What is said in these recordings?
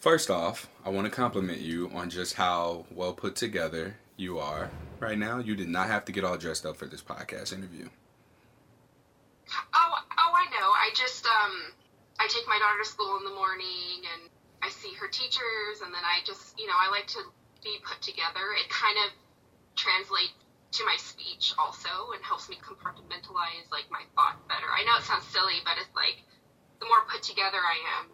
First off, I want to compliment you on just how well put together you are right now. You did not have to get all dressed up for this podcast interview. Oh, oh, I know. I just um, I take my daughter to school in the morning, and I see her teachers, and then I just, you know, I like to be put together. It kind of translates to my speech also, and helps me compartmentalize like my thoughts better. I know it sounds silly, but it's like the more put together I am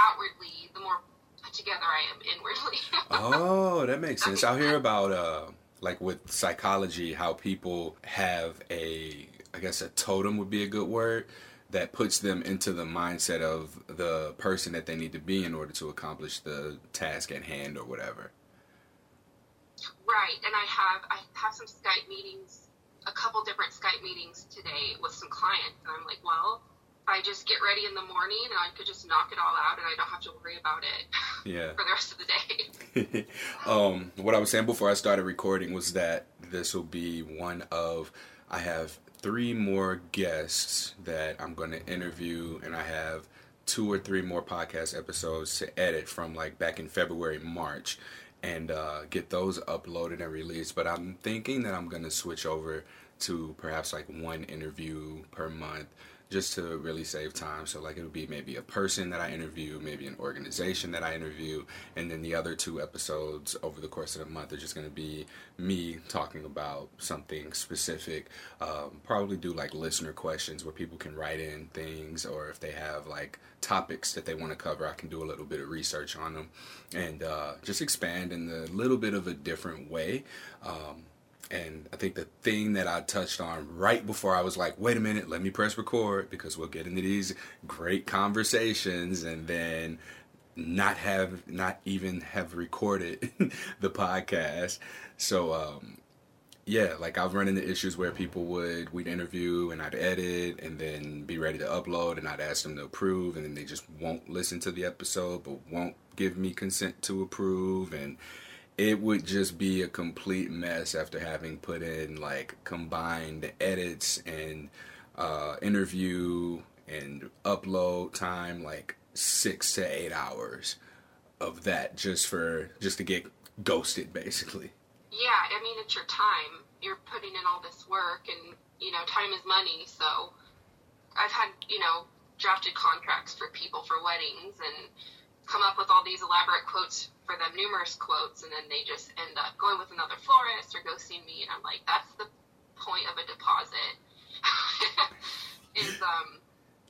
outwardly, the more together I am inwardly. oh, that makes sense. I'll hear about uh, like with psychology how people have a I guess a totem would be a good word that puts them into the mindset of the person that they need to be in order to accomplish the task at hand or whatever. Right, and I have I have some Skype meetings, a couple different Skype meetings today with some clients, and I'm like, well, I just get ready in the morning and I could just knock it all out and I don't have to worry about it yeah. for the rest of the day. um, what I was saying before I started recording was that this will be one of, I have three more guests that I'm going to interview and I have two or three more podcast episodes to edit from like back in February, March and uh, get those uploaded and released. But I'm thinking that I'm going to switch over to perhaps like one interview per month just to really save time. So like it'll be maybe a person that I interview, maybe an organization that I interview, and then the other two episodes over the course of the month are just going to be me talking about something specific. Um, probably do like listener questions where people can write in things, or if they have like topics that they want to cover, I can do a little bit of research on them and uh, just expand in a little bit of a different way. Um, and I think the thing that I touched on right before I was like, wait a minute, let me press record because we'll get into these great conversations and then not have not even have recorded the podcast. So um yeah, like I've run into issues where people would we'd interview and I'd edit and then be ready to upload and I'd ask them to approve and then they just won't listen to the episode but won't give me consent to approve and it would just be a complete mess after having put in like combined edits and uh, interview and upload time like six to eight hours of that just for just to get ghosted basically. Yeah i mean it's your time. You're putting in all this work and you know time is money so i've had you know drafted contracts for people for weddings and come up with all these elaborate quotes for them, numerous quotes, and then they just end up going with another florist or go see me, and I'm like, that's the point of a deposit. is um,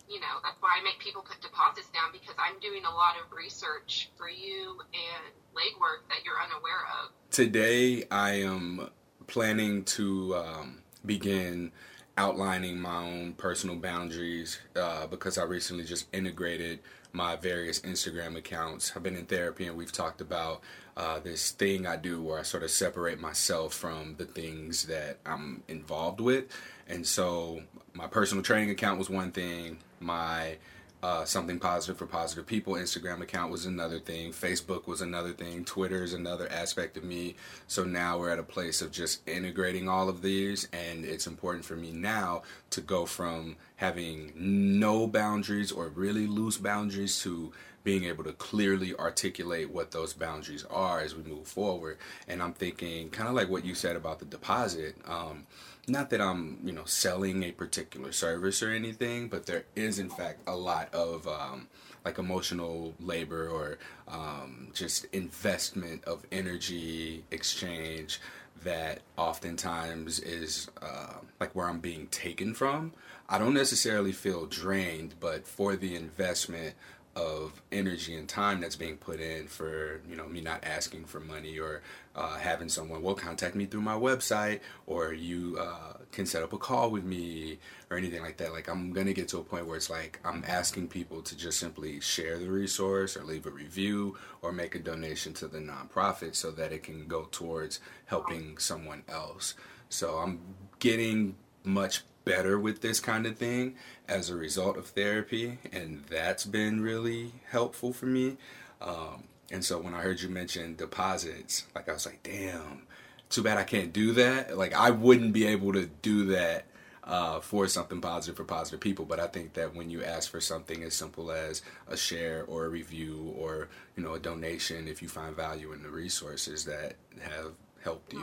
you know, that's why I make people put deposits down because I'm doing a lot of research for you and legwork that you're unaware of. Today, I am planning to um, begin outlining my own personal boundaries uh, because I recently just integrated my various Instagram accounts. I've been in therapy and we've talked about uh, this thing I do where I sort of separate myself from the things that I'm involved with. And so my personal training account was one thing, my uh, something positive for positive people Instagram account was another thing, Facebook was another thing, Twitter is another aspect of me. So now we're at a place of just integrating all of these, and it's important for me now to go from having no boundaries or really loose boundaries to being able to clearly articulate what those boundaries are as we move forward. And I'm thinking, kind of like what you said about the deposit. Um, not that I'm, you know, selling a particular service or anything, but there is in fact a lot of um, like emotional labor or um, just investment of energy exchange that oftentimes is uh, like where I'm being taken from. I don't necessarily feel drained, but for the investment of energy and time that's being put in for you know me not asking for money or uh, having someone well contact me through my website or you uh, can set up a call with me or anything like that. Like i'm gonna get to a point where it's like i'm asking people to just simply share the resource or leave a review or make a donation to the nonprofit so that it can go towards helping someone else. So i'm getting much better with this kind of thing as a result of therapy, and that's been really helpful for me. Um, and so when I heard you mention deposits, like I was like, damn, too bad I can't do that. Like I wouldn't be able to do that. uh, for something positive for positive people. But I think that when you ask for something as simple as a share or a review or you know a donation, if you find value in the resources that have helped you.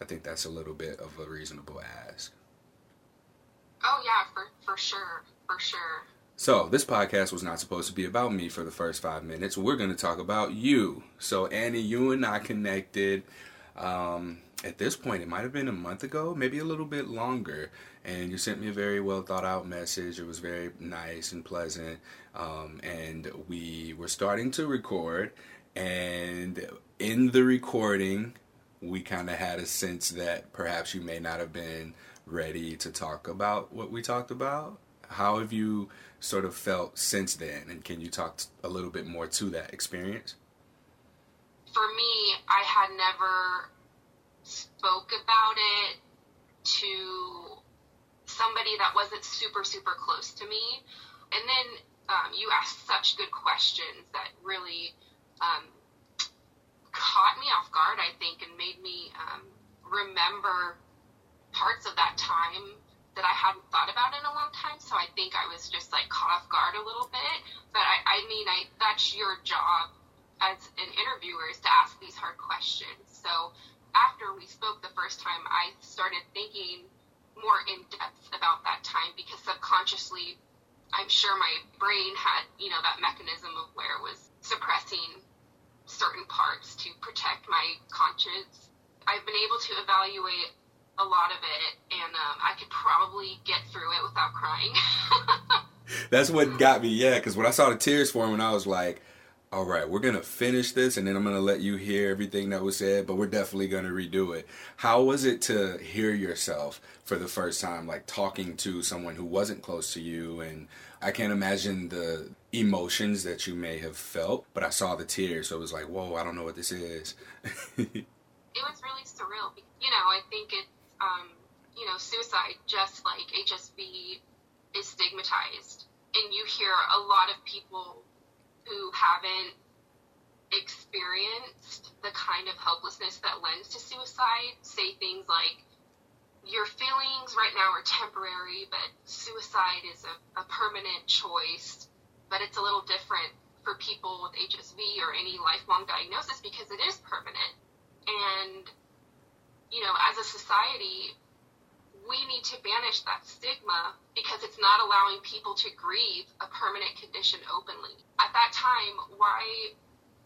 I think that's a little bit of a reasonable ask. Oh yeah, for for sure, for sure. So, this podcast was not supposed to be about me for the first five minutes. We're going to talk about you. So, Annie, you and I connected. Um, at this point, it might have been a month ago, maybe a little bit longer. And you sent me a very well thought out message. It was very nice and pleasant. Um, and we were starting to record. And in the recording, we kind of had a sense that perhaps you may not have been ready to talk about what we talked about. How have you sort of felt since then? And can you talk a little bit more to that experience? For me, I had never spoke about it to somebody that wasn't super super close to me. And then um, you asked such good questions that really um, caught me off guard, I think, and made me um, remember parts of that time that I hadn't thought about in a long time. So I think I was just like caught off guard a little bit. But I, I mean, I that's your job as an interviewer is to ask these hard questions. So after we spoke the first time, I started thinking more in depth about that time because subconsciously, I'm sure my brain had, you know, that mechanism of where it was suppressing certain parts to protect my conscience. I've been able to evaluate a lot of it, and um, I could probably get through it without crying. That's what got me, yeah, because when I saw the tears forming, I was like, all right, we're going to finish this and then I'm going to let you hear everything that was said, but we're definitely going to redo it. How was it to hear yourself for the first time, like talking to someone who wasn't close to you? And I can't imagine the emotions that you may have felt, but I saw the tears, so it was like, whoa, I don't know what this is. it was really surreal. You know, I think it's, um, you know, suicide, just like HSV, is stigmatized. And you hear a lot of people who haven't experienced the kind of helplessness that lends to suicide say things like, your feelings right now are temporary, but suicide is a, a permanent choice. But it's a little different for people with HSV or any lifelong diagnosis because it is permanent. And, you know, as a society, we need to banish that stigma because it's not allowing people to grieve a permanent condition openly. At that time, why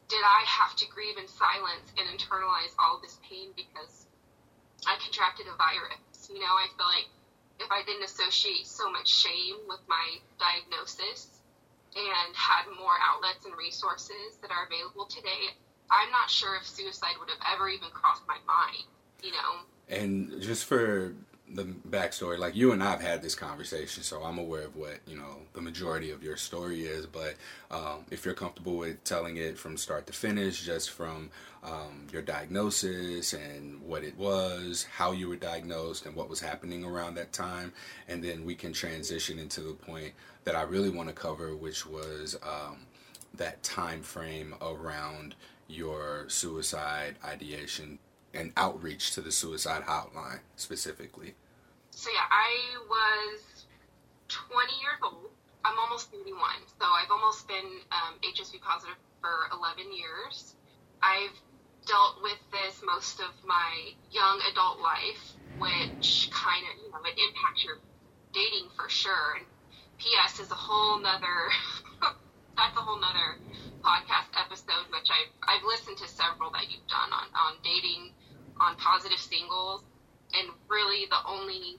did I have to grieve in silence and internalize all this pain because I contracted a virus? You know, I feel like if I didn't associate so much shame with my diagnosis and had more outlets and resources that are available today, I'm not sure if suicide would have ever even crossed my mind, you know? And just for the backstory, like you and I have had this conversation, so I'm aware of what you know the majority of your story is. But um, if you're comfortable with telling it from start to finish, just from um, your diagnosis and what it was, how you were diagnosed, and what was happening around that time, and then we can transition into the point that I really want to cover, which was um, that time frame around your suicide ideation and outreach to the suicide hotline specifically. So yeah, I was 20 years old. I'm almost 31, so I've almost been um, HSV positive for 11 years. I've dealt with this most of my young adult life, which kind of, you know, it impacts your dating for sure. And PS is a whole nother, that's a whole nother podcast episode, which I've, I've listened to several that you've done on, on dating, on positive singles, and really the only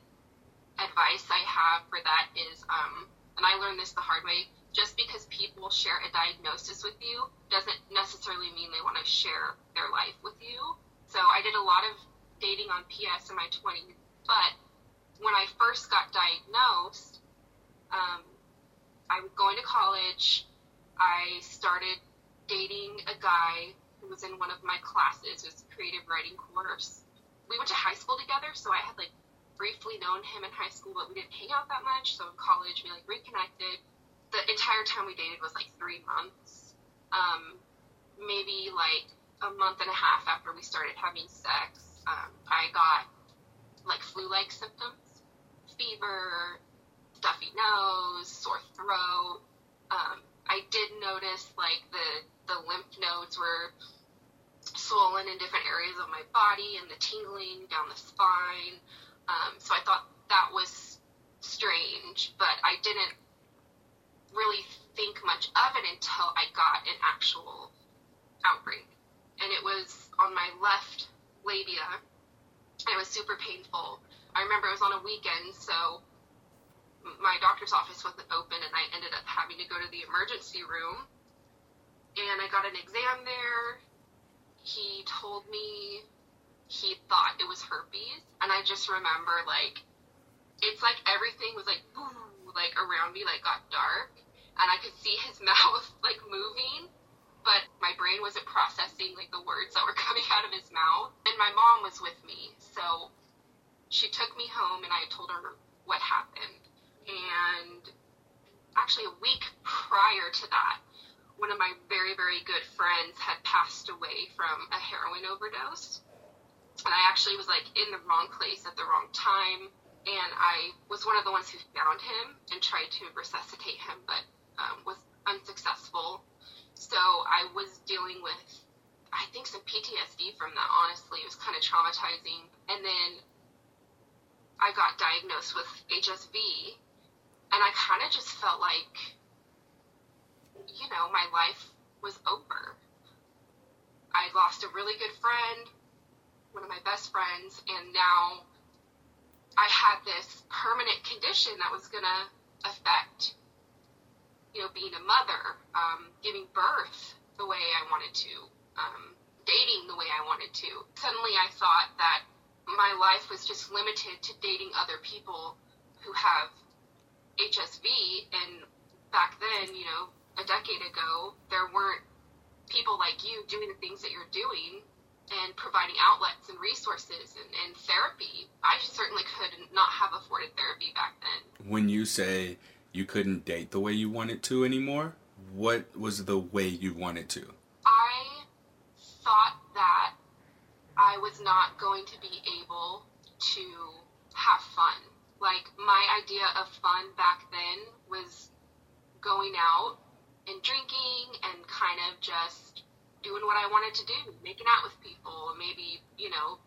advice I have for that is, um, and I learned this the hard way, just because people share a diagnosis with you doesn't necessarily mean they want to share their life with you. So I did a lot of dating on PS in my 20s, but when I first got diagnosed, um, I was going to college. I started dating a guy who was in one of my classes. A creative writing course. We went to high school together, so I had like briefly known him in high school, but we didn't hang out that much. So in college, we like reconnected. The entire time we dated was like three months. Um, maybe like a month and a half after we started having sex, um, I got like flu-like symptoms. fever, stuffy nose, sore throat. Um, I did notice like the the lymph nodes were swollen in different areas of my body and the tingling down the spine. Um, so I thought that was strange, but I didn't really think much of it until I got an actual outbreak. And it was on my left labia. It was super painful. I remember it was on a weekend, so my doctor's office wasn't open, and I ended up having to go to the emergency room. And I got an exam there. He told me he thought it was herpes, and I just remember like it's like everything was like boom, like around me, like got dark, and I could see his mouth like moving, but my brain wasn't processing like the words that were coming out of his mouth. And my mom was with me, so she took me home, and I told her what happened. And actually, a week prior to that, one of my very, very good friends had passed away from a heroin overdose. And I actually was like in the wrong place at the wrong time. And I was one of the ones who found him and tried to resuscitate him, but um, was unsuccessful. So I was dealing with, I think, some PTSD from that, honestly. It was kind of traumatizing. And then I got diagnosed with HSV, and I kind of just felt like, you know, my life was over. I lost a really good friend, one of my best friends, and now I had this permanent condition that was going to affect you know, being a mother, um, giving birth the way I wanted to, um, dating the way I wanted to. Suddenly I thought that my life was just limited to dating other people who have HSV. And back then, you know, a decade ago, there weren't people like you doing the things that you're doing and providing outlets and resources and, and therapy. I certainly could not have afforded therapy back then. When you say you couldn't date the way you wanted to anymore? What was the way you wanted to? I thought that I was not going to be able to have fun. Like, my idea of fun back then was going out and drinking and kind of just doing what I wanted to do, making out with people, maybe, you know.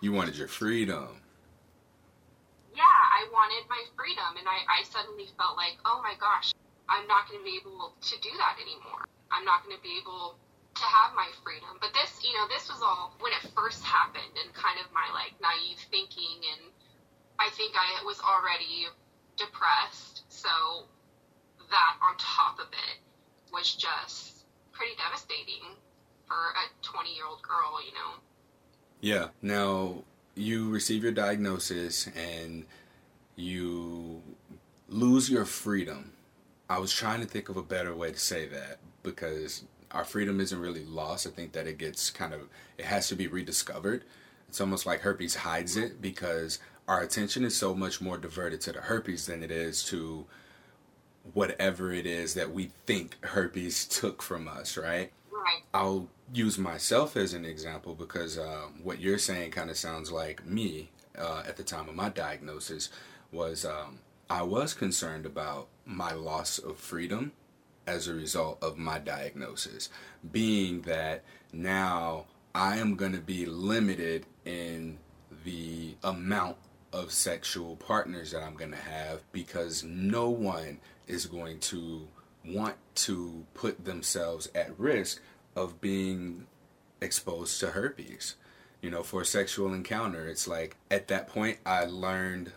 You wanted your freedom yeah, I wanted my freedom. And I, I suddenly felt like, oh my gosh, I'm not going to be able to do that anymore. I'm not going to be able to have my freedom. But this, you know, this was all when it first happened and kind of my like naive thinking. And I think I was already depressed. So that on top of it was just pretty devastating for a 20 year old girl, you know. Yeah. Now, you receive your diagnosis and you lose your freedom. I was trying to think of a better way to say that because our freedom isn't really lost. I think that it gets kind of, it has to be rediscovered. It's almost like herpes hides it because our attention is so much more diverted to the herpes than it is to whatever it is that we think herpes took from us, right? Right. I'll use myself as an example because uh, what you're saying kind of sounds like me uh, at the time of my diagnosis was um, I was concerned about my loss of freedom as a result of my diagnosis, being that now I am going to be limited in the amount of sexual partners that I'm going to have because no one is going to want to put themselves at risk of being exposed to herpes. You know, for a sexual encounter, it's like at that point I learned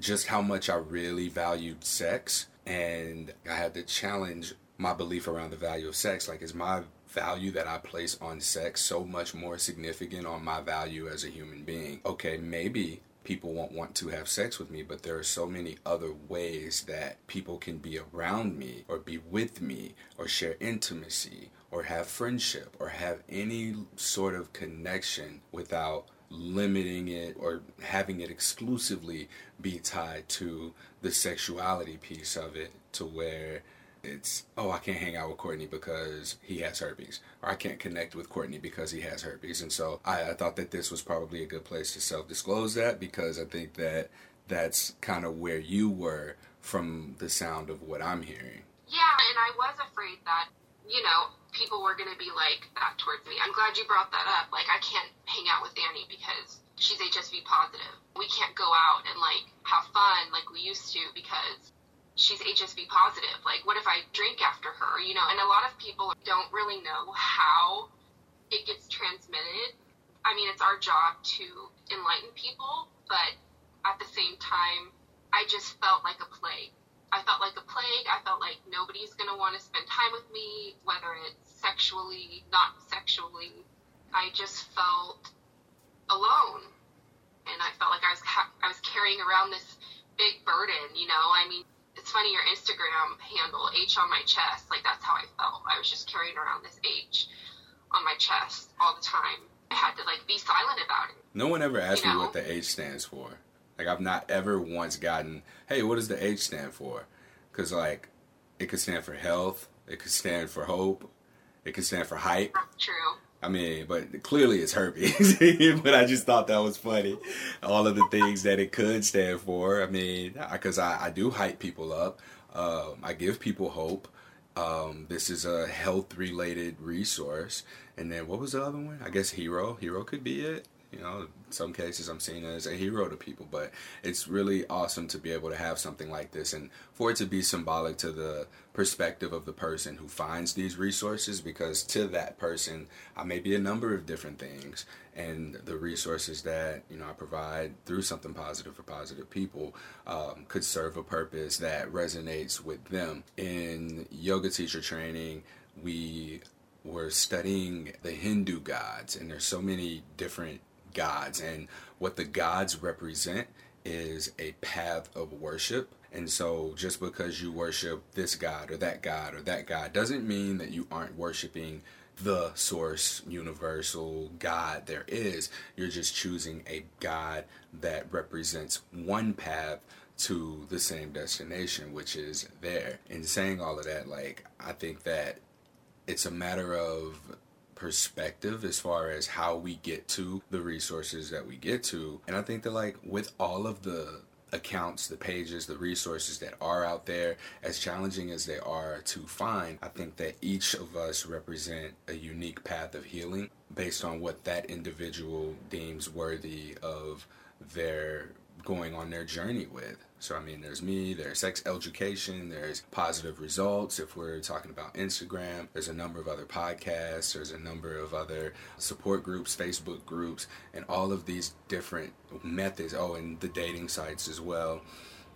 just how much I really valued sex and I had to challenge my belief around the value of sex. Like, is my value that I place on sex so much more significant on my value as a human being? Okay, maybe people won't want to have sex with me, but there are so many other ways that people can be around me or be with me or share intimacy or have friendship or have any sort of connection without limiting it or having it exclusively be tied to the sexuality piece of it to where it's oh I can't hang out with Courtney because he has herpes or I can't connect with Courtney because he has herpes and so I, I thought that this was probably a good place to self disclose that because I think that that's kind of where you were from the sound of what I'm hearing. Yeah, and I was afraid that, you know, people were going to be like that towards me. I'm glad you brought that up. Like, I can't hang out with Annie because she's HSV positive. We can't go out and, like, have fun like we used to because she's HSV positive. Like, what if I drink after her? You know, and a lot of people don't really know how it gets transmitted. I mean, it's our job to enlighten people, but at the same time, I just felt like a plague. I felt like a plague. I felt like nobody's going to want to spend time with me, whether it's sexually, not sexually. I just felt alone. And I felt like I was I was carrying around this big burden, you know. I mean, funny your Instagram handle H on my chest, like that's how I felt. I was just carrying around this H on my chest all the time. I had to like be silent about it. No one ever asked you know? me what the H stands for. Like I've not ever once gotten, hey, what does the H stand for? Because like it could stand for health, it could stand for hope, it could stand for height. True. I mean, but clearly it's herpes. but I just thought that was funny. All of the things that it could stand for. I mean, because I, I, do hype people up. Um, I give people hope. Um, this is a health related resource. And then what was the other one? I guess Hero. Hero could be it. You know, some cases I'm seen as a hero to people, but it's really awesome to be able to have something like this and for it to be symbolic to the perspective of the person who finds these resources because to that person I may be a number of different things and the resources that you know I provide through something positive for positive people um, could serve a purpose that resonates with them. In yoga teacher training, we were studying the Hindu gods, and there's so many different gods, and what the gods represent is a path of worship. And so, just because you worship this God or that God or that God doesn't mean that you aren't worshiping the source, universal God there is. You're just choosing a God that represents one path to the same destination, which is there. In saying all of that, like, I think that it's a matter of perspective as far as how we get to the resources that we get to. And I think that like with all of the accounts, the pages, the resources that are out there, as challenging as they are to find, I think that each of us represent a unique path of healing based on what that individual deems worthy of their going on their journey with. So, I mean, there's me, there's sex education, there's positive results. If we're talking about Instagram, there's a number of other podcasts, there's a number of other support groups, Facebook groups, and all of these different methods. Oh, and the dating sites as well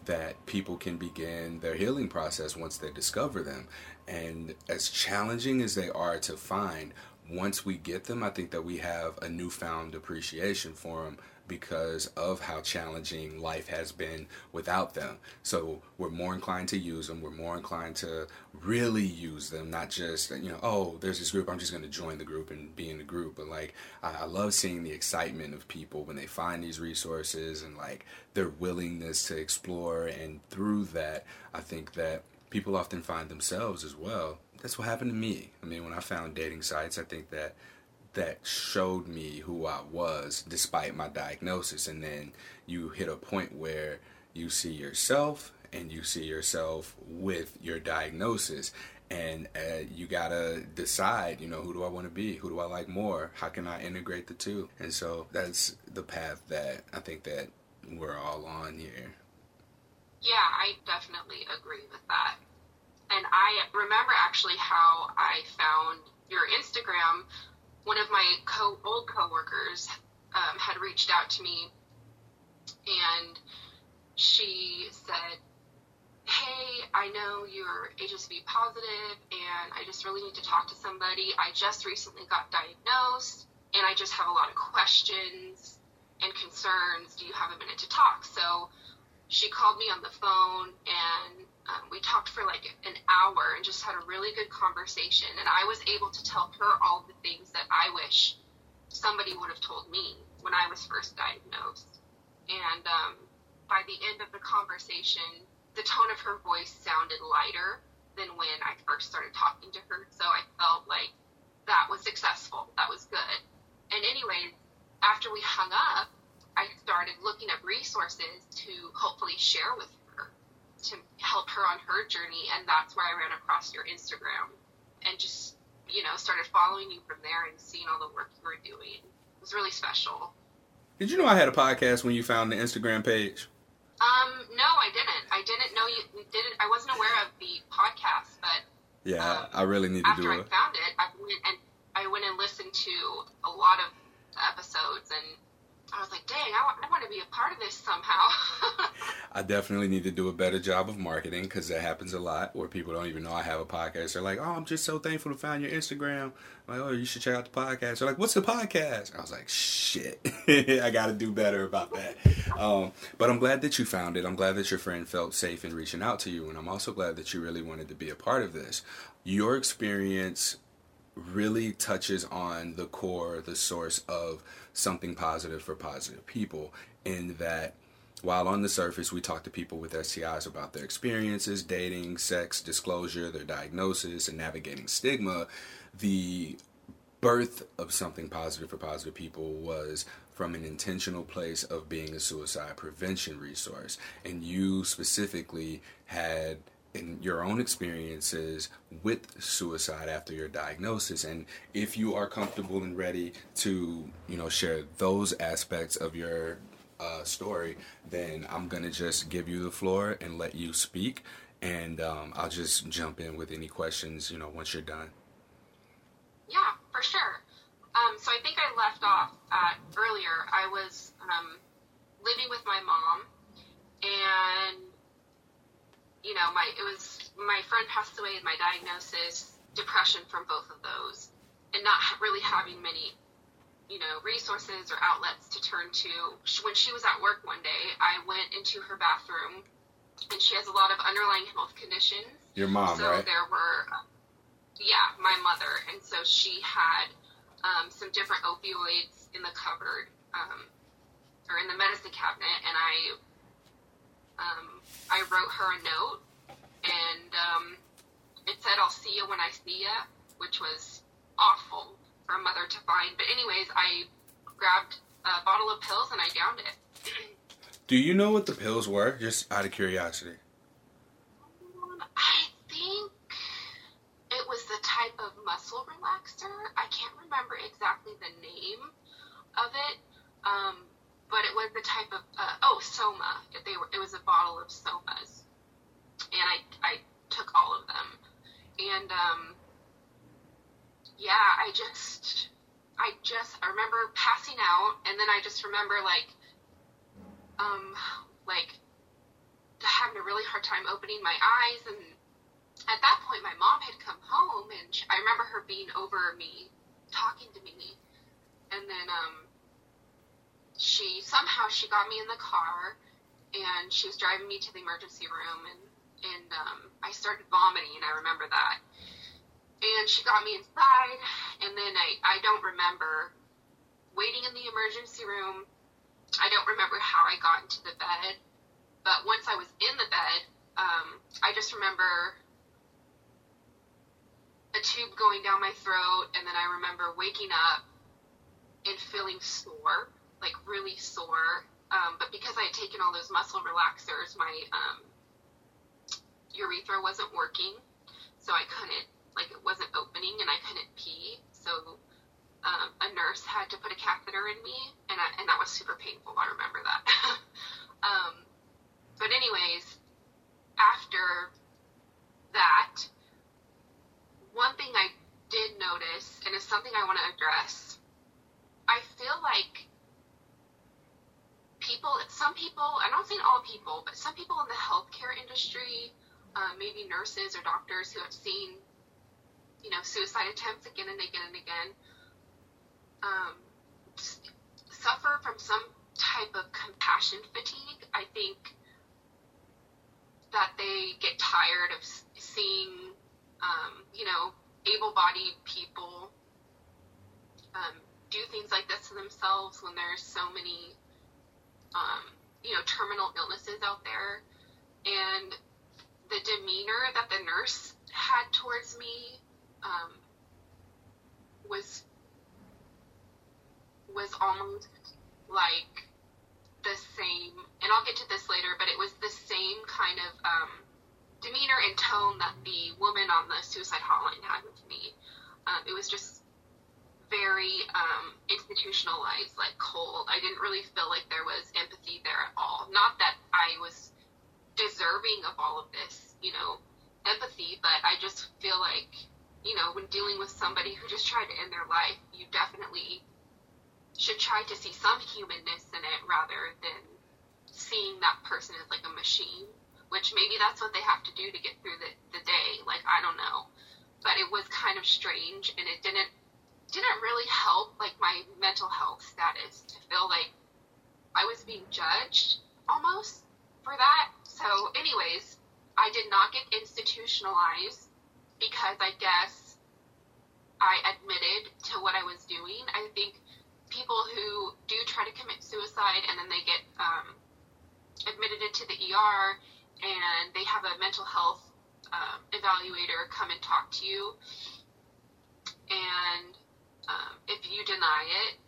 that people can begin their healing process once they discover them. And as challenging as they are to find, once we get them, I think that we have a newfound appreciation for them because of how challenging life has been without them. So we're more inclined to use them. We're more inclined to really use them, not just, you know, oh, there's this group, I'm just going to join the group and be in the group. But like, I, I love seeing the excitement of people when they find these resources and like their willingness to explore. And through that, I think that people often find themselves as well. That's what happened to me. I mean, when I found dating sites, I think that that showed me who I was despite my diagnosis. And then you hit a point where you see yourself and you see yourself with your diagnosis. And uh, you gotta decide, you know, who do I want to be? Who do I like more? How can I integrate the two? And so that's the path that I think that we're all on here. Yeah, I definitely agree with that. And I remember actually how I found your Instagram one of my co old coworkers um, had reached out to me, and she said, "Hey, I know you're HSV positive, and I just really need to talk to somebody. I just recently got diagnosed, and I just have a lot of questions and concerns. Do you have a minute to talk?" So she called me on the phone and um, we talked for like an hour and just had a really good conversation. And I was able to tell her all the things that I wish somebody would have told me when I was first diagnosed. And um, by the end of the conversation, the tone of her voice sounded lighter than when I first started talking to her. So I felt like that was successful. That was good. And anyway, after we hung up, I started looking up resources to hopefully share with to help her on her journey. And that's where I ran across your Instagram and just, you know, started following you from there and seeing all the work you were doing. It was really special. Did you know I had a podcast when you found the Instagram page? Um, no, I didn't. I didn't know you didn't. I wasn't aware of the podcast, but yeah, um, I really need to do it. after I found it, I went and I went and listened to a lot of episodes, and I was like, dang, I want, I want to be a part of this somehow. I definitely need to do a better job of marketing because that happens a lot where people don't even know I have a podcast. They're like, "Oh, I'm just so thankful to find your Instagram." I'm like, "Oh, you should check out the podcast." They're like, "What's the podcast?" I was like, "Shit, I got to do better about that." Um, but I'm glad that you found it. I'm glad that your friend felt safe in reaching out to you, and I'm also glad that you really wanted to be a part of this. Your experience really touches on the core, the source of something positive for positive people, in that while on the surface we talk to people with STIs about their experiences, dating, sex, disclosure, their diagnosis, and navigating stigma, the birth of something positive for positive people was from an intentional place of being a suicide prevention resource. And you specifically had in your own experiences with suicide after your diagnosis and if you are comfortable and ready to you know share those aspects of your uh, story then i'm gonna just give you the floor and let you speak and um, i'll just jump in with any questions you know once you're done yeah, for sure. Um, so I think I left off at earlier. I was um, living with my mom, and you know, my it was my friend passed away, and my diagnosis, depression from both of those, and not really having many, you know, resources or outlets to turn to. When she was at work one day, I went into her bathroom, and she has a lot of underlying health conditions. your mom so right there were, yeah, my mother, and so she had um, some different opioids in the cupboard um, or in the medicine cabinet, and I um, I wrote her a note, and um, it said, "I'll see you when I see you," which was awful for a mother to find. But anyways, I grabbed a bottle of pills and I downed it. do you know what the pills were just out of curiosity I think it was the type of muscle relaxer. I can't remember exactly the name of it, um, but it was the type of uh, oh Soma. It, they were, it was a bottle of Somas, and I I took all of them, and um, yeah, I just I just I remember passing out, and then I just remember like um like having a really hard time opening my eyes and at that point my mom had come home and she, i remember her being over me talking to me. And then um she somehow she got me in the car and she was driving me to the emergency room and and um i started vomiting i remember that. And she got me inside and then i i don't remember waiting in the emergency room. I don't remember how i got into the bed but once I was in the bed, um, I just remember a tube going down my throat, and then I remember waking up and feeling sore, like really sore. Um, but because I had taken all those muscle relaxers, my um, urethra wasn't working, so I couldn't, like, it wasn't opening, and I couldn't pee. So um, a nurse had to put a catheter in me, and I, and that was super painful. I remember that. um, but anyways, after that, one thing I did notice, and it's something I want to address, I feel like people, some people, I'm not saying all people, but some people in the healthcare industry, uh, maybe nurses or doctors who have seen, you know, suicide attempts again and again and again, um, suffer from some type of compassion fatigue. I think that they get tired of seeing, um, you know, able-bodied people um, do things like this to themselves when there's so many, um, you know, terminal illnesses out there, and the demeanor that the nurse had towards me um, was was almost like the same, and I'll get to this later, but it was the same kind of um, demeanor and tone that the woman on the suicide hotline had with me. Um, it was just very um, institutionalized, like cold. I didn't really feel like there was empathy there at all. Not that I was deserving of all of this, you know, empathy, but I just feel like, you know, when dealing with somebody who just tried to end their life, you definitely should try to see some humanness in it rather than seeing that person as like a machine, which maybe that's what they have to do to get through the, the day. Like, I don't know. But it was kind of strange and it didn't didn't really help like my mental health status to feel like I was being judged almost for that. So anyways, I did not get institutionalized because I guess I admitted to what I was doing. I think people who do try to commit suicide and then they get um, admitted into the ER and they have a mental health um, evaluator come and talk to you. And um, if you deny it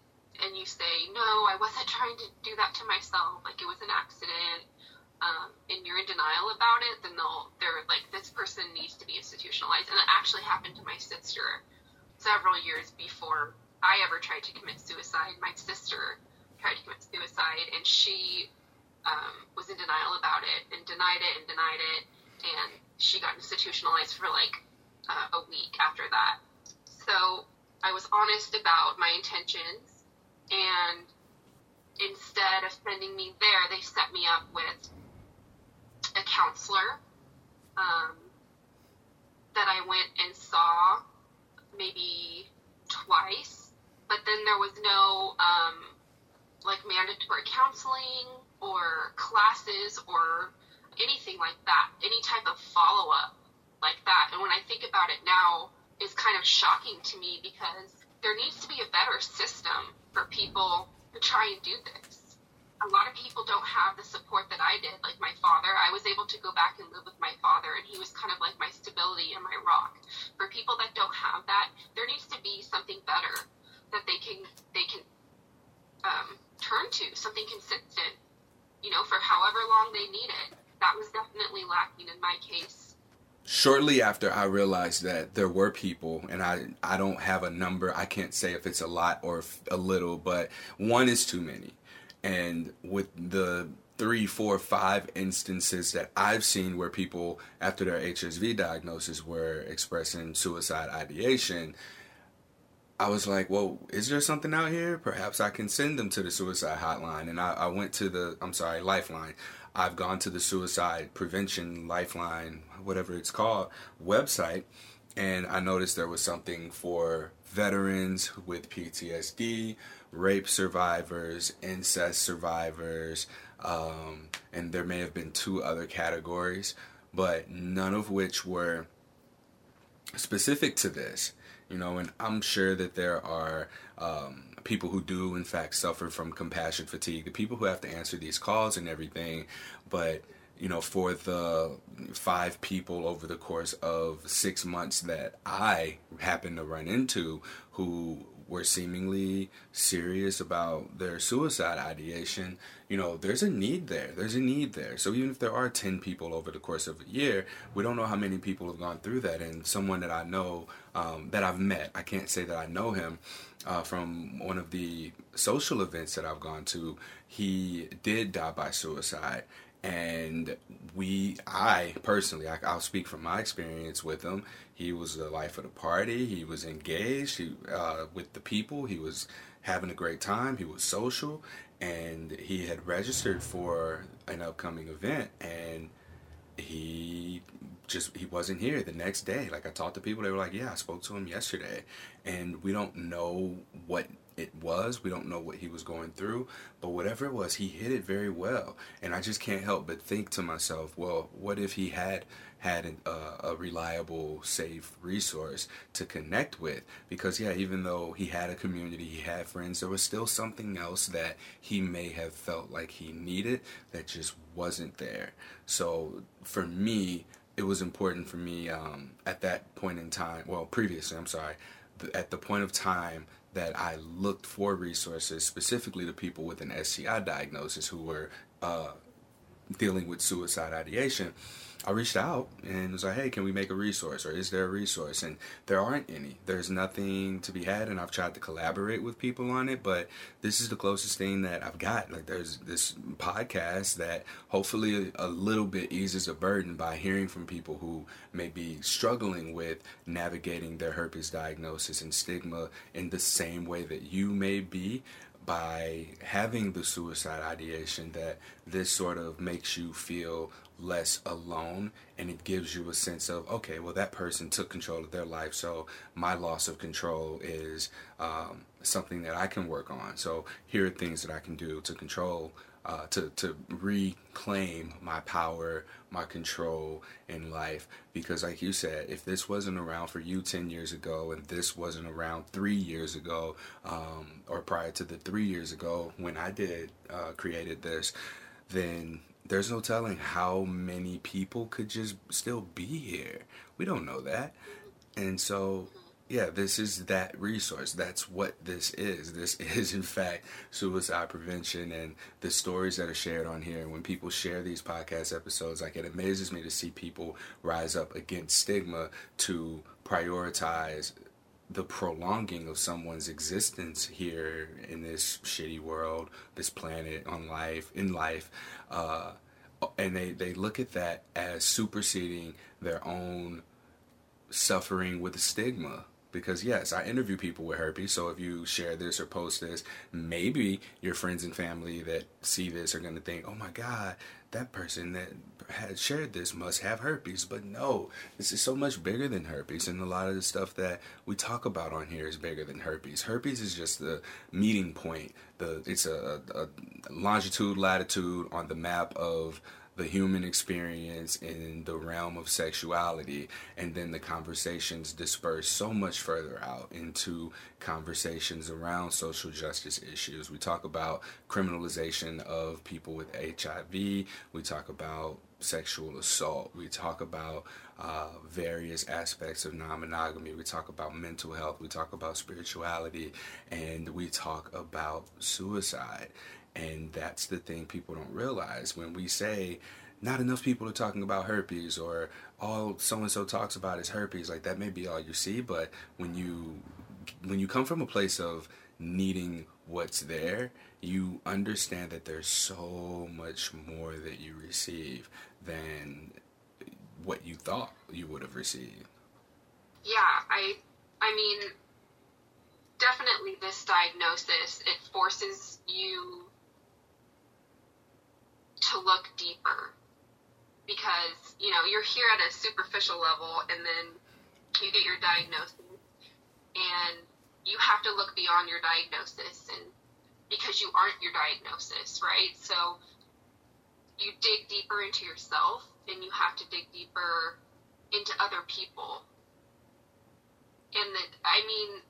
and you say, no, I wasn't trying to do that to myself, like it was an accident, um, and you're in denial about it, then they'll, they're like, this person needs to be institutionalized. And it actually happened to my sister several years before I ever tried to commit suicide. My sister tried to commit suicide, and she um, was in denial about it and denied it and denied it, and she got institutionalized for like uh, a week after that. So I was honest about my intentions, and instead of sending me there, they set me up with a counselor um, that I went and saw maybe twice but then there was no um, like mandatory counseling or classes or anything like that, any type of follow up like that. And when I think about it now, it's kind of shocking to me because there needs to be a better system for people to try and do this. A lot of people don't have the support that I did, like my father. I was able to go back and live with my father, and he was kind of like my stability and my rock. For people that don't have that, there needs to be something better that they can they can um, turn to something consistent, you know, for however long they need it. That was definitely lacking in my case. Shortly after I realized that there were people, and I I don't have a number. I can't say if it's a lot or a little, but one is too many. And with the three, four, five instances that I've seen where people, after their HSV diagnosis, were expressing suicide ideation, I was like, well, is there something out here? Perhaps I can send them to the suicide hotline. And I, I went to the, I'm sorry, Lifeline. I've gone to the suicide prevention Lifeline, whatever it's called, website. And I noticed there was something for veterans with PTSD, rape survivors, incest survivors, um, and there may have been two other categories, but none of which were specific to this you know, and I'm sure that there are um, people who do, in fact, suffer from compassion fatigue, the people who have to answer these calls and everything, but you know, for the five people over the course of six months that I happened to run into who were seemingly serious about their suicide ideation, you know, there's a need there. There's a need there. So even if there are 10 people over the course of a year, we don't know how many people have gone through that. And someone that I know, um, that I've met, I can't say that I know him uh, from one of the social events that I've gone to, he did die by suicide and we i personally I, will speak from my experience with him he was the life of the party. He was engaged. He, uh, with the people. He was having a great time. He was social. And he had registered for an upcoming event. And he just he wasn't here the next day. Like i talked to people. They were like yeah i spoke to him yesterday. And we don't know what it was. We don't know what he was going through, but whatever it was, he hit it very well. And I just can't help but think to myself, well, what if he had had an, uh, a reliable, safe resource to connect with? Because yeah, even though he had a community, he had friends, there was still something else that he may have felt like he needed that just wasn't there. So for me, it was important for me um, at that point in time. Well, previously, I'm sorry at the point of time that I looked for resources, specifically to people with an STI diagnosis who were uh, dealing with suicide ideation, I reached out and was like, hey, can we make a resource or is there a resource? And there aren't any. There's nothing to be had, and I've tried to collaborate with people on it, but this is the closest thing that I've got. Like, there's this podcast that hopefully a little bit eases a burden by hearing from people who may be struggling with navigating their herpes diagnosis and stigma in the same way that you may be by having the suicide ideation that this sort of makes you feel less alone and it gives you a sense of okay well that person took control of their life so my loss of control is um, something that i can work on. So here are things that i can do to control uh, to, to reclaim my power my control in life because like you said if this wasn't around for you 10 years ago and this wasn't around three years ago um, or prior to the three years ago when i did uh, created this then there's no telling how many people could just still be here. We don't know that. And so, yeah, this is that resource. That's what this is. This is, in fact, suicide prevention and the stories that are shared on here. When people share these podcast episodes, like it amazes me to see people rise up against stigma to prioritize the prolonging of someone's existence here in this shitty world, this planet, on life, in life, uh, and they, they look at that as superseding their own suffering with stigma. Because yes, I interview people with herpes, so if you share this or post this, maybe your friends and family that see this are going to think, "Oh my God, that person that had shared this must have herpes." But no, this is so much bigger than herpes, and a lot of the stuff that we talk about on here is bigger than herpes. Herpes is just the meeting point. The it's a, a longitude, latitude on the map of the human experience in the realm of sexuality and then the conversations disperse so much further out into conversations around social justice issues. We talk about criminalization of people with hiv we talk about sexual assault. We talk about uh, various aspects of non-monogamy. We talk about mental health. We talk about spirituality. And we talk about suicide and that's the thing people don't realize when we say not enough people are talking about herpes or all so and so talks about is herpes. Like that may be all you see, but when you when you come from a place of needing what's there, you understand that there's so much more that you receive than what you thought you would have received. Yeah, I I mean definitely this diagnosis it forces you to look deeper. Because you know you're here at a superficial level and then you get your diagnosis and you have to look beyond your diagnosis and because you aren't your diagnosis right? So you dig deeper into yourself and you have to dig deeper into other people. And that i mean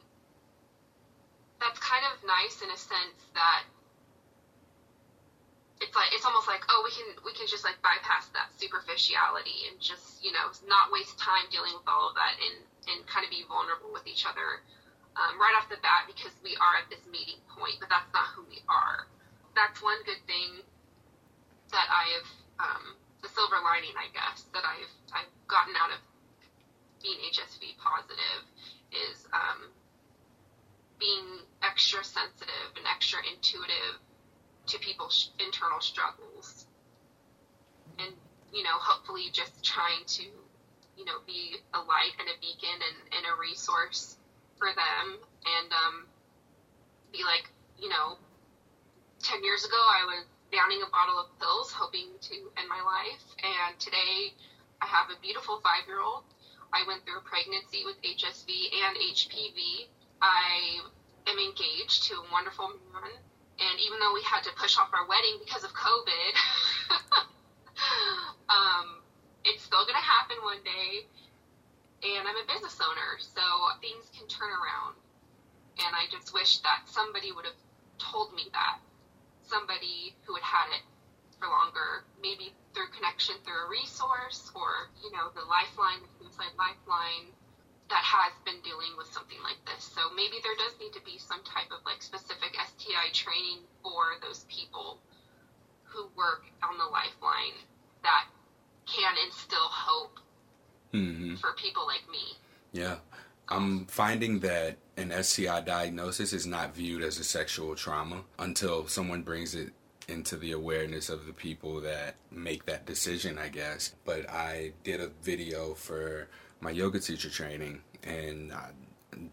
that's kind of nice in a sense that it's like it's almost like oh we can we can just like bypass that superficiality and just you know not waste time dealing with all of that and and kind of be vulnerable with each other um, right off the bat because we are at this meeting point but that's not who we are. That's one good thing that I have um, the silver lining I guess that I've I've gotten out of being HSV positive is um, being extra sensitive and extra intuitive to people's internal struggles. And you know hopefully just trying to you know be a light and a beacon and, and a resource for them and um, be like you know 10 years ago i was downing a bottle of pills hoping to end my life. And today i have a beautiful five year old i went through a pregnancy with hsv and hpv i am engaged to a wonderful man and even though we had to push off our wedding because of COVID, um, it's still going to happen one day. And I'm a business owner, so things can turn around. And I just wish that somebody would have told me that. Somebody who had had it for longer, maybe through connection through a resource or, you know, the lifeline, the suicide lifeline. That has been dealing with something like this. So maybe there does need to be some type of like specific STI training for those people who work on the lifeline that can instill hope Mm-hmm. for people like me. Yeah. I'm finding that an STI diagnosis is not viewed as a sexual trauma until someone brings it into the awareness of the people that make that decision, I guess. But I did a video for my yoga teacher training and I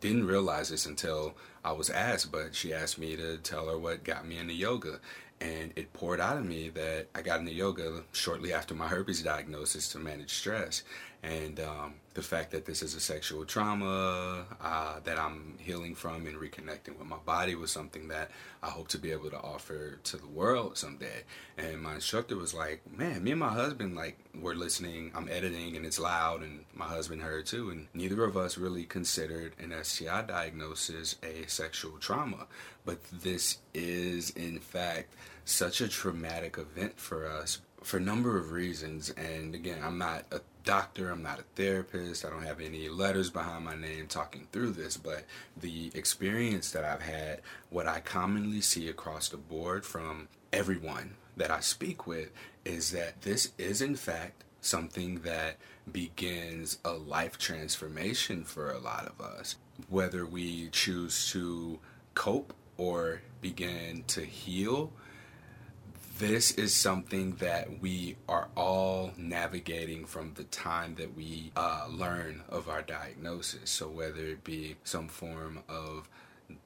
didn't realize this until I was asked, but she asked me to tell her what got me into yoga. And it poured out of me that I got into yoga shortly after my herpes diagnosis to manage stress. And um, the fact that this is a sexual trauma uh, that I'm healing from and reconnecting with my body was something that I hope to be able to offer to the world someday. And my instructor was like, "Man, me and my husband like we're listening. I'm editing and it's loud, and my husband heard too. And neither of us really considered an STI diagnosis a sexual trauma, but this is in fact such a traumatic event for us." For a number of reasons, and again, I'm not a doctor, I'm not a therapist, I don't have any letters behind my name talking through this, but the experience that I've had, what I commonly see across the board from everyone that I speak with, is that this is in fact something that begins a life transformation for a lot of us. Whether we choose to cope or begin to heal this is something that we are all navigating from the time that we uh, learn of our diagnosis. So, whether it be some form of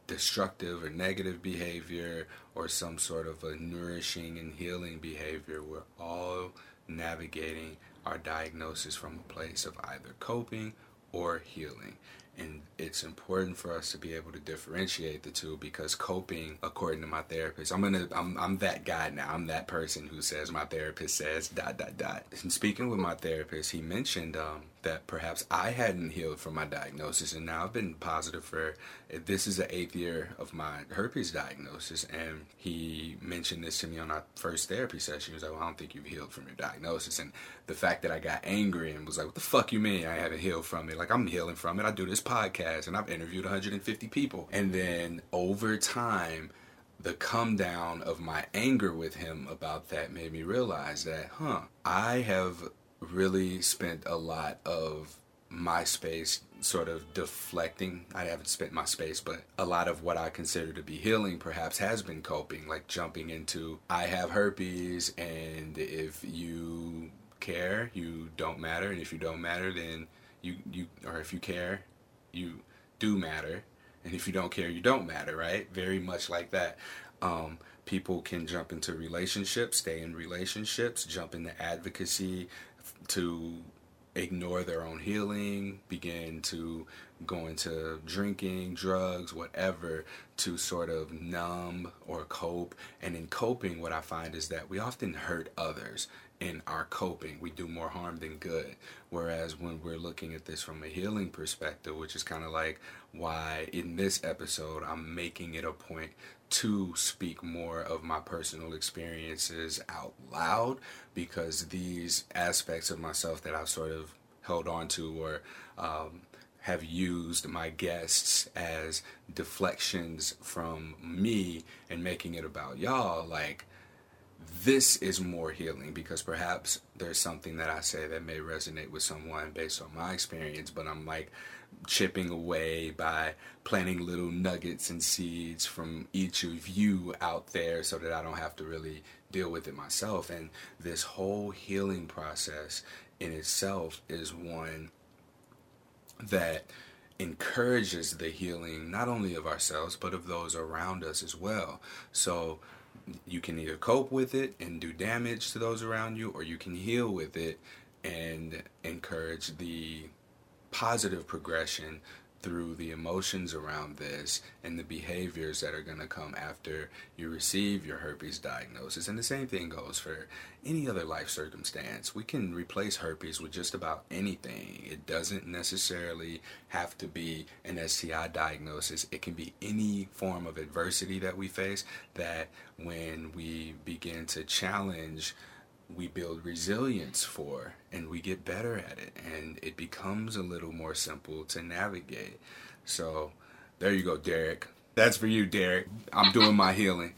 destructive or negative behavior or some sort of a nourishing and healing behavior, we're all navigating our diagnosis from a place of either coping or healing. And it's important for us to be able to differentiate the two because coping, according to my therapist, I'm gonna I'm I'm that guy now. I'm that person who says my therapist says dot dot dot. And speaking with my therapist, he mentioned um, that perhaps I hadn't healed from my diagnosis, and now I've been positive for this is the eighth year of my herpes diagnosis. And he mentioned this to me on our first therapy session. He was like, "Well, I don't think you've healed from your diagnosis." And the fact that I got angry and was like, "What the fuck you mean I haven't healed from it? Like I'm healing from it. I do this podcast and I've interviewed 150 people." And then over time the come down of my anger with him about that made me realize that, huh, I have really spent a lot of my space sort of deflecting. I haven't spent my space, but a lot of what I consider to be healing perhaps has been coping, like jumping into I have herpes, and if you care, you don't matter, and if you don't matter, then you you or if you care, you do matter, and if you don't care, you don't matter, right? Very much like that. Um, people can jump into relationships, stay in relationships, jump into advocacy to ignore their own healing, begin to go into drinking, drugs, whatever, to sort of numb or cope. And in coping, what I find is that we often hurt others in our coping. We do more harm than good. Whereas when we're looking at this from a healing perspective, which is kind of like why in this episode I'm making it a point to speak more of my personal experiences out loud because these aspects of myself that I've sort of held on to or um, have used my guests as deflections from me and making it about y'all, like this is more healing because perhaps there's something that I say that may resonate with someone based on my experience, but I'm like chipping away by planting little nuggets and seeds from each of you out there so that I don't have to really deal with it myself. And this whole healing process in itself is one that encourages the healing not only of ourselves but of those around us as well. So you can either cope with it and do damage to those around you, or you can heal with it and encourage the positive progression through the emotions around this and the behaviors that are going to come after you receive your herpes diagnosis. And the same thing goes for any other life circumstance. We can replace herpes with just about anything. It doesn't necessarily have to be an STI diagnosis, it can be any form of adversity that we face that when we begin to challenge we build resilience for and we get better at it and it becomes a little more simple to navigate. So there you go, Derek. That's for you, Derek. I'm doing my healing.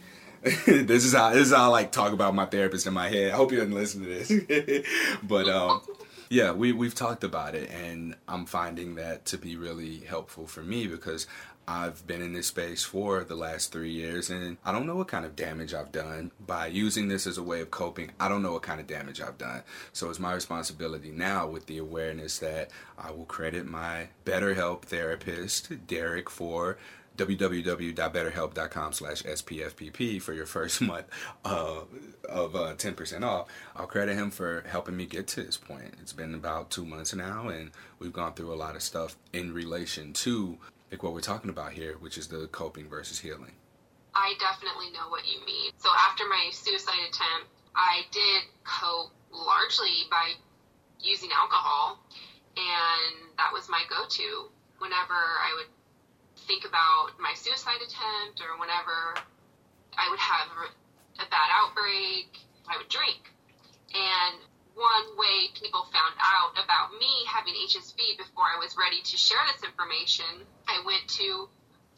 this is how this is how I like talk about my therapist in my head. I hope you didn't listen to this. but um yeah, we we've talked about it and I'm finding that to be really helpful for me because I've been in this space for the last three years and I don't know what kind of damage I've done by using this as a way of coping. I don't know what kind of damage I've done. So it's my responsibility now with the awareness that I will credit my BetterHelp therapist, Derek, for www.betterhelp.com slash spfpp for your first month uh, of uh, 10% off i'll credit him for helping me get to this point it's been about two months now and we've gone through a lot of stuff in relation to like what we're talking about here, which is the coping versus healing. I definitely know what you mean. So after my suicide attempt, I did cope largely by using alcohol, and that was my go-to whenever I would think about my suicide attempt or whenever I would have a bad outbreak, I would drink. And one way people found out about me having HSV before I was ready to share this information, I went to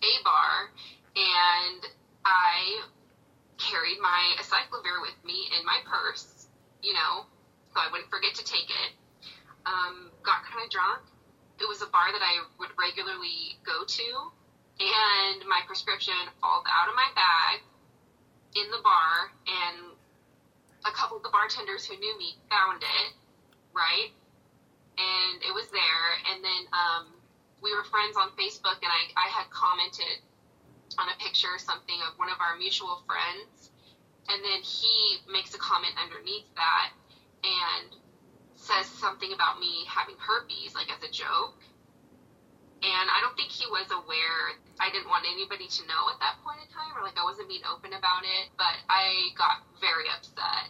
a bar and I carried my acyclovir with me in my purse, you know, so I wouldn't forget to take it. Um, got kind of drunk. It was a bar that I would regularly go to, and my prescription falls out of my bag in the bar, and a couple of the bartenders who knew me found it, right? And it was there. And then um, we were friends on Facebook, and I, I had commented on a picture or something of one of our mutual friends. And then he makes a comment underneath that and says something about me having herpes, like as a joke. And I don't think he was aware. I didn't want anybody to know at that point in time, or like I wasn't being open about it. But I got very upset,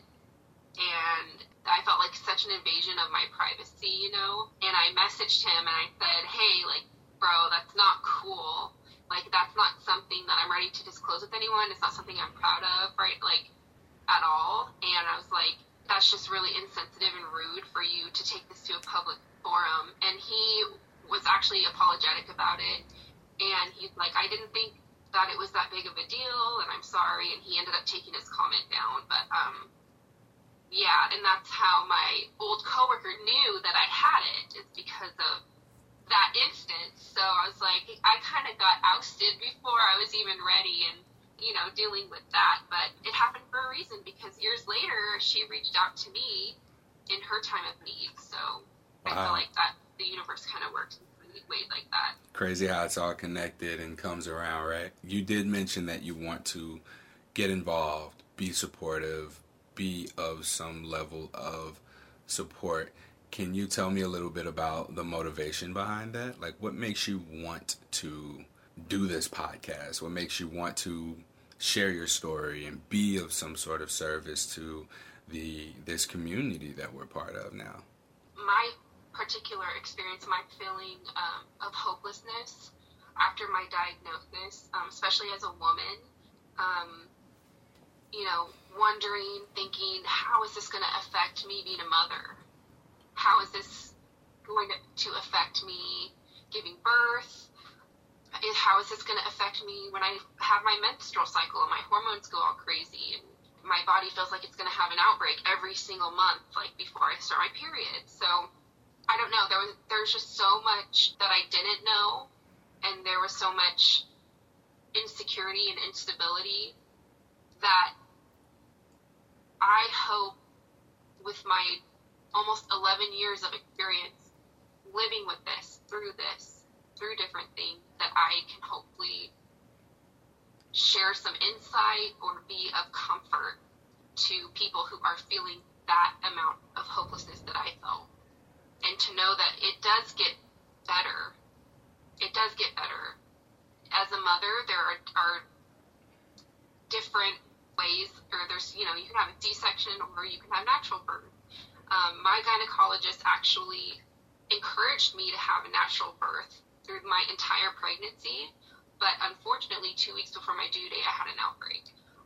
and I felt like such an invasion of my privacy, you know. And I messaged him and I said, "Hey, like, bro, that's not cool. Like, that's not something that I'm ready to disclose with anyone. It's not something I'm proud of, right? Like, at all." And I was like, "That's just really insensitive and rude for you to take this to a public forum." And he was actually apologetic about it. And he's like, I didn't think that it was that big of a deal, and I'm sorry. And he ended up taking his comment down. But um, yeah, and that's how my old coworker knew that I had it. Is because of that instance. So I was like, I kind of got ousted before I was even ready, and you know, dealing with that. But it happened for a reason because years later, she reached out to me in her time of need. So wow. I feel like that the universe kind of works in ways like that. Crazy how it's all connected and comes around, right? You did mention that you want to get involved, be supportive, be of some level of support. Can you tell me a little bit about the motivation behind that? Like, what makes you want to do this podcast? What makes you want to share your story and be of some sort of service to the this community that we're part of now? My particular experience, my feeling um, of hopelessness after my diagnosis, um, especially as a woman. Um, you know, wondering, thinking, how is this going to affect me being a mother? How is this going to affect me giving birth? How is this going to affect me when I have my menstrual cycle and my hormones go all crazy and my body feels like it's going to have an outbreak every single month, like before I start my period? So I don't know. There was there's just so much that I didn't know, and there was so much insecurity and instability that I hope with my almost 11 years of experience living with this, through this, through different things, that I can hopefully share some insight or be of comfort to people who are feeling that amount of hopelessness that I felt and to know that it does get better. It does get better. As a mother, there are, are different ways, or there's, you know, you can have a C-section or you can have natural birth. Um, my gynecologist actually encouraged me to have a natural birth through my entire pregnancy, but unfortunately, two weeks before my due date, I had an outbreak.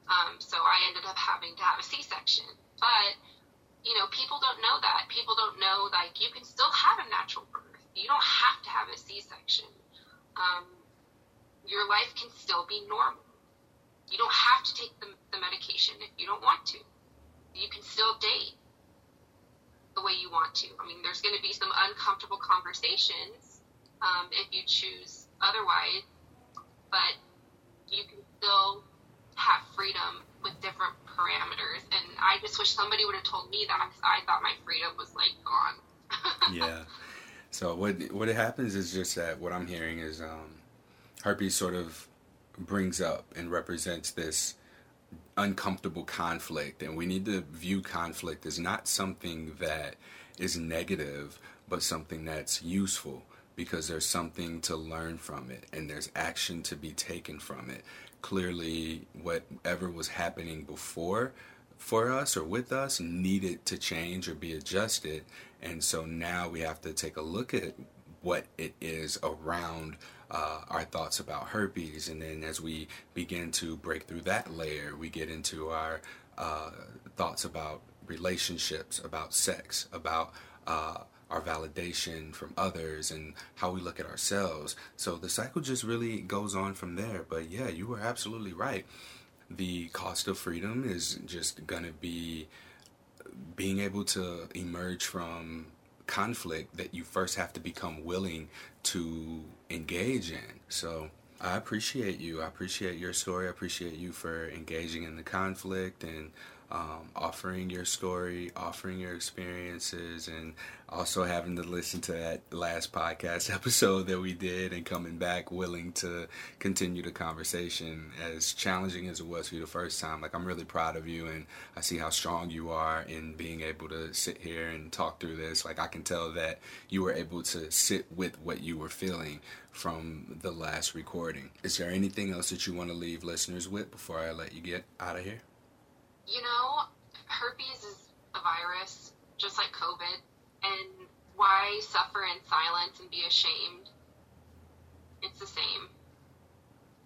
Um, so I ended up having to have a C-section. But you know, people don't know that. People don't know, like, you can still have a natural birth. You don't have to have a C section. Um, your life can still be normal. You don't have to take the, the medication if you don't want to. You can still date the way you want to. I mean, there's going to be some uncomfortable conversations um, if you choose otherwise, but you can still have freedom with different parameters. And I just wish somebody would have told me that because I thought my freedom was like gone. yeah. So what what happens is just that what I'm hearing is um, herpes sort of brings up and represents this uncomfortable conflict, and we need to view conflict as not something that is negative, but something that's useful because there's something to learn from it and there's action to be taken from it. Clearly, whatever was happening before for us or with us needed to change or be adjusted. And so now we have to take a look at what it is around uh, our thoughts about herpes. And then as we begin to break through that layer, we get into our uh, thoughts about relationships, about sex, about uh, our validation from others and how we look at ourselves. So the cycle just really goes on from there. But yeah, you were absolutely right the cost of freedom is just going to be being able to emerge from conflict that you first have to become willing to engage in. So I appreciate you. I appreciate your story. I appreciate you for engaging in the conflict and um, offering your story, offering your experiences, and also having to listen to that last podcast episode that we did and coming back willing to continue the conversation as challenging as it was for you the first time. Like, I'm really proud of you, and I see how strong you are in being able to sit here and talk through this. Like, I can tell that you were able to sit with what you were feeling from the last recording. Is there anything else that you want to leave listeners with before I let you get out of here? You know, herpes is a virus, just like COVID, and why suffer in silence and be ashamed? It's the same.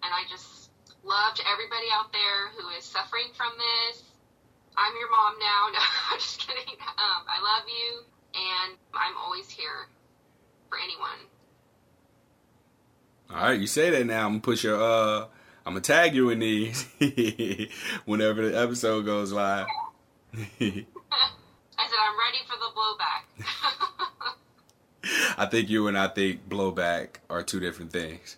And I just love to everybody out there who is suffering from this. I'm your mom now. No, I'm just kidding. Um, I love you, and I'm always here for anyone. All right, you say that now. I'm gonna put your uh I'm gonna tag you in these whenever the episode goes live. I said I'm ready for the blowback. I think you and I think blowback are two different things.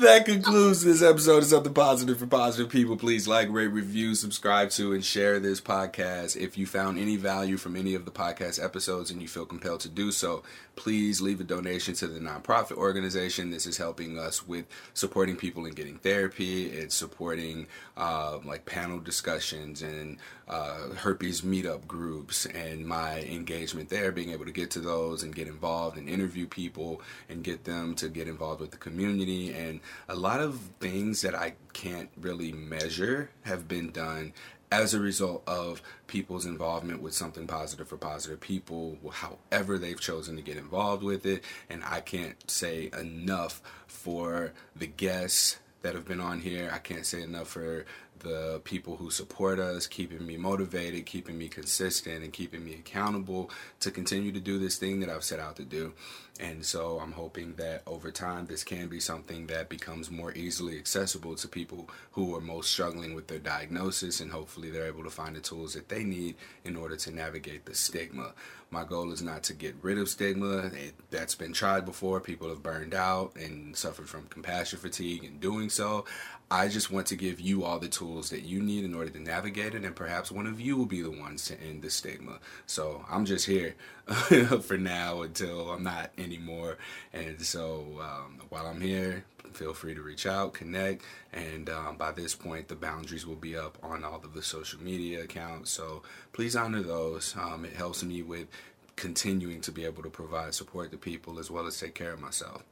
That concludes this episode of Something Positive for Positive People. Please like, rate, review, subscribe to, and share this podcast. If you found any value from any of the podcast episodes and you feel compelled to do so, please leave a donation to the nonprofit organization. This is helping us with supporting people in getting therapy. It's supporting uh, like panel discussions and uh, herpes meetup groups and my engagement there, being able to get to those and get involved and interview people and get them to get involved with the community. And a lot of things that I can't really measure have been done as a result of people's involvement with something positive for positive people, however they've chosen to get involved with it. And I can't say enough for the guests that have been on here. I can't say enough for the people who support us, keeping me motivated, keeping me consistent, and keeping me accountable to continue to do this thing that I've set out to do. And so I'm hoping that over time, this can be something that becomes more easily accessible to people who are most struggling with their diagnosis, and hopefully they're able to find the tools that they need in order to navigate the stigma. My goal is not to get rid of stigma. It, that's been tried before. People have burned out and suffered from compassion fatigue in doing so. I just want to give you all the tools that you need in order to navigate it, and perhaps one of you will be the ones to end the stigma. So I'm just here for now until I'm not anymore. And so um, while I'm here, feel free to reach out, connect, and um, by this point, the boundaries will be up on all of the social media accounts. So please honor those. Um, it helps me with continuing to be able to provide support to people as well as take care of myself.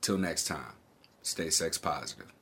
Till next time, stay sex positive.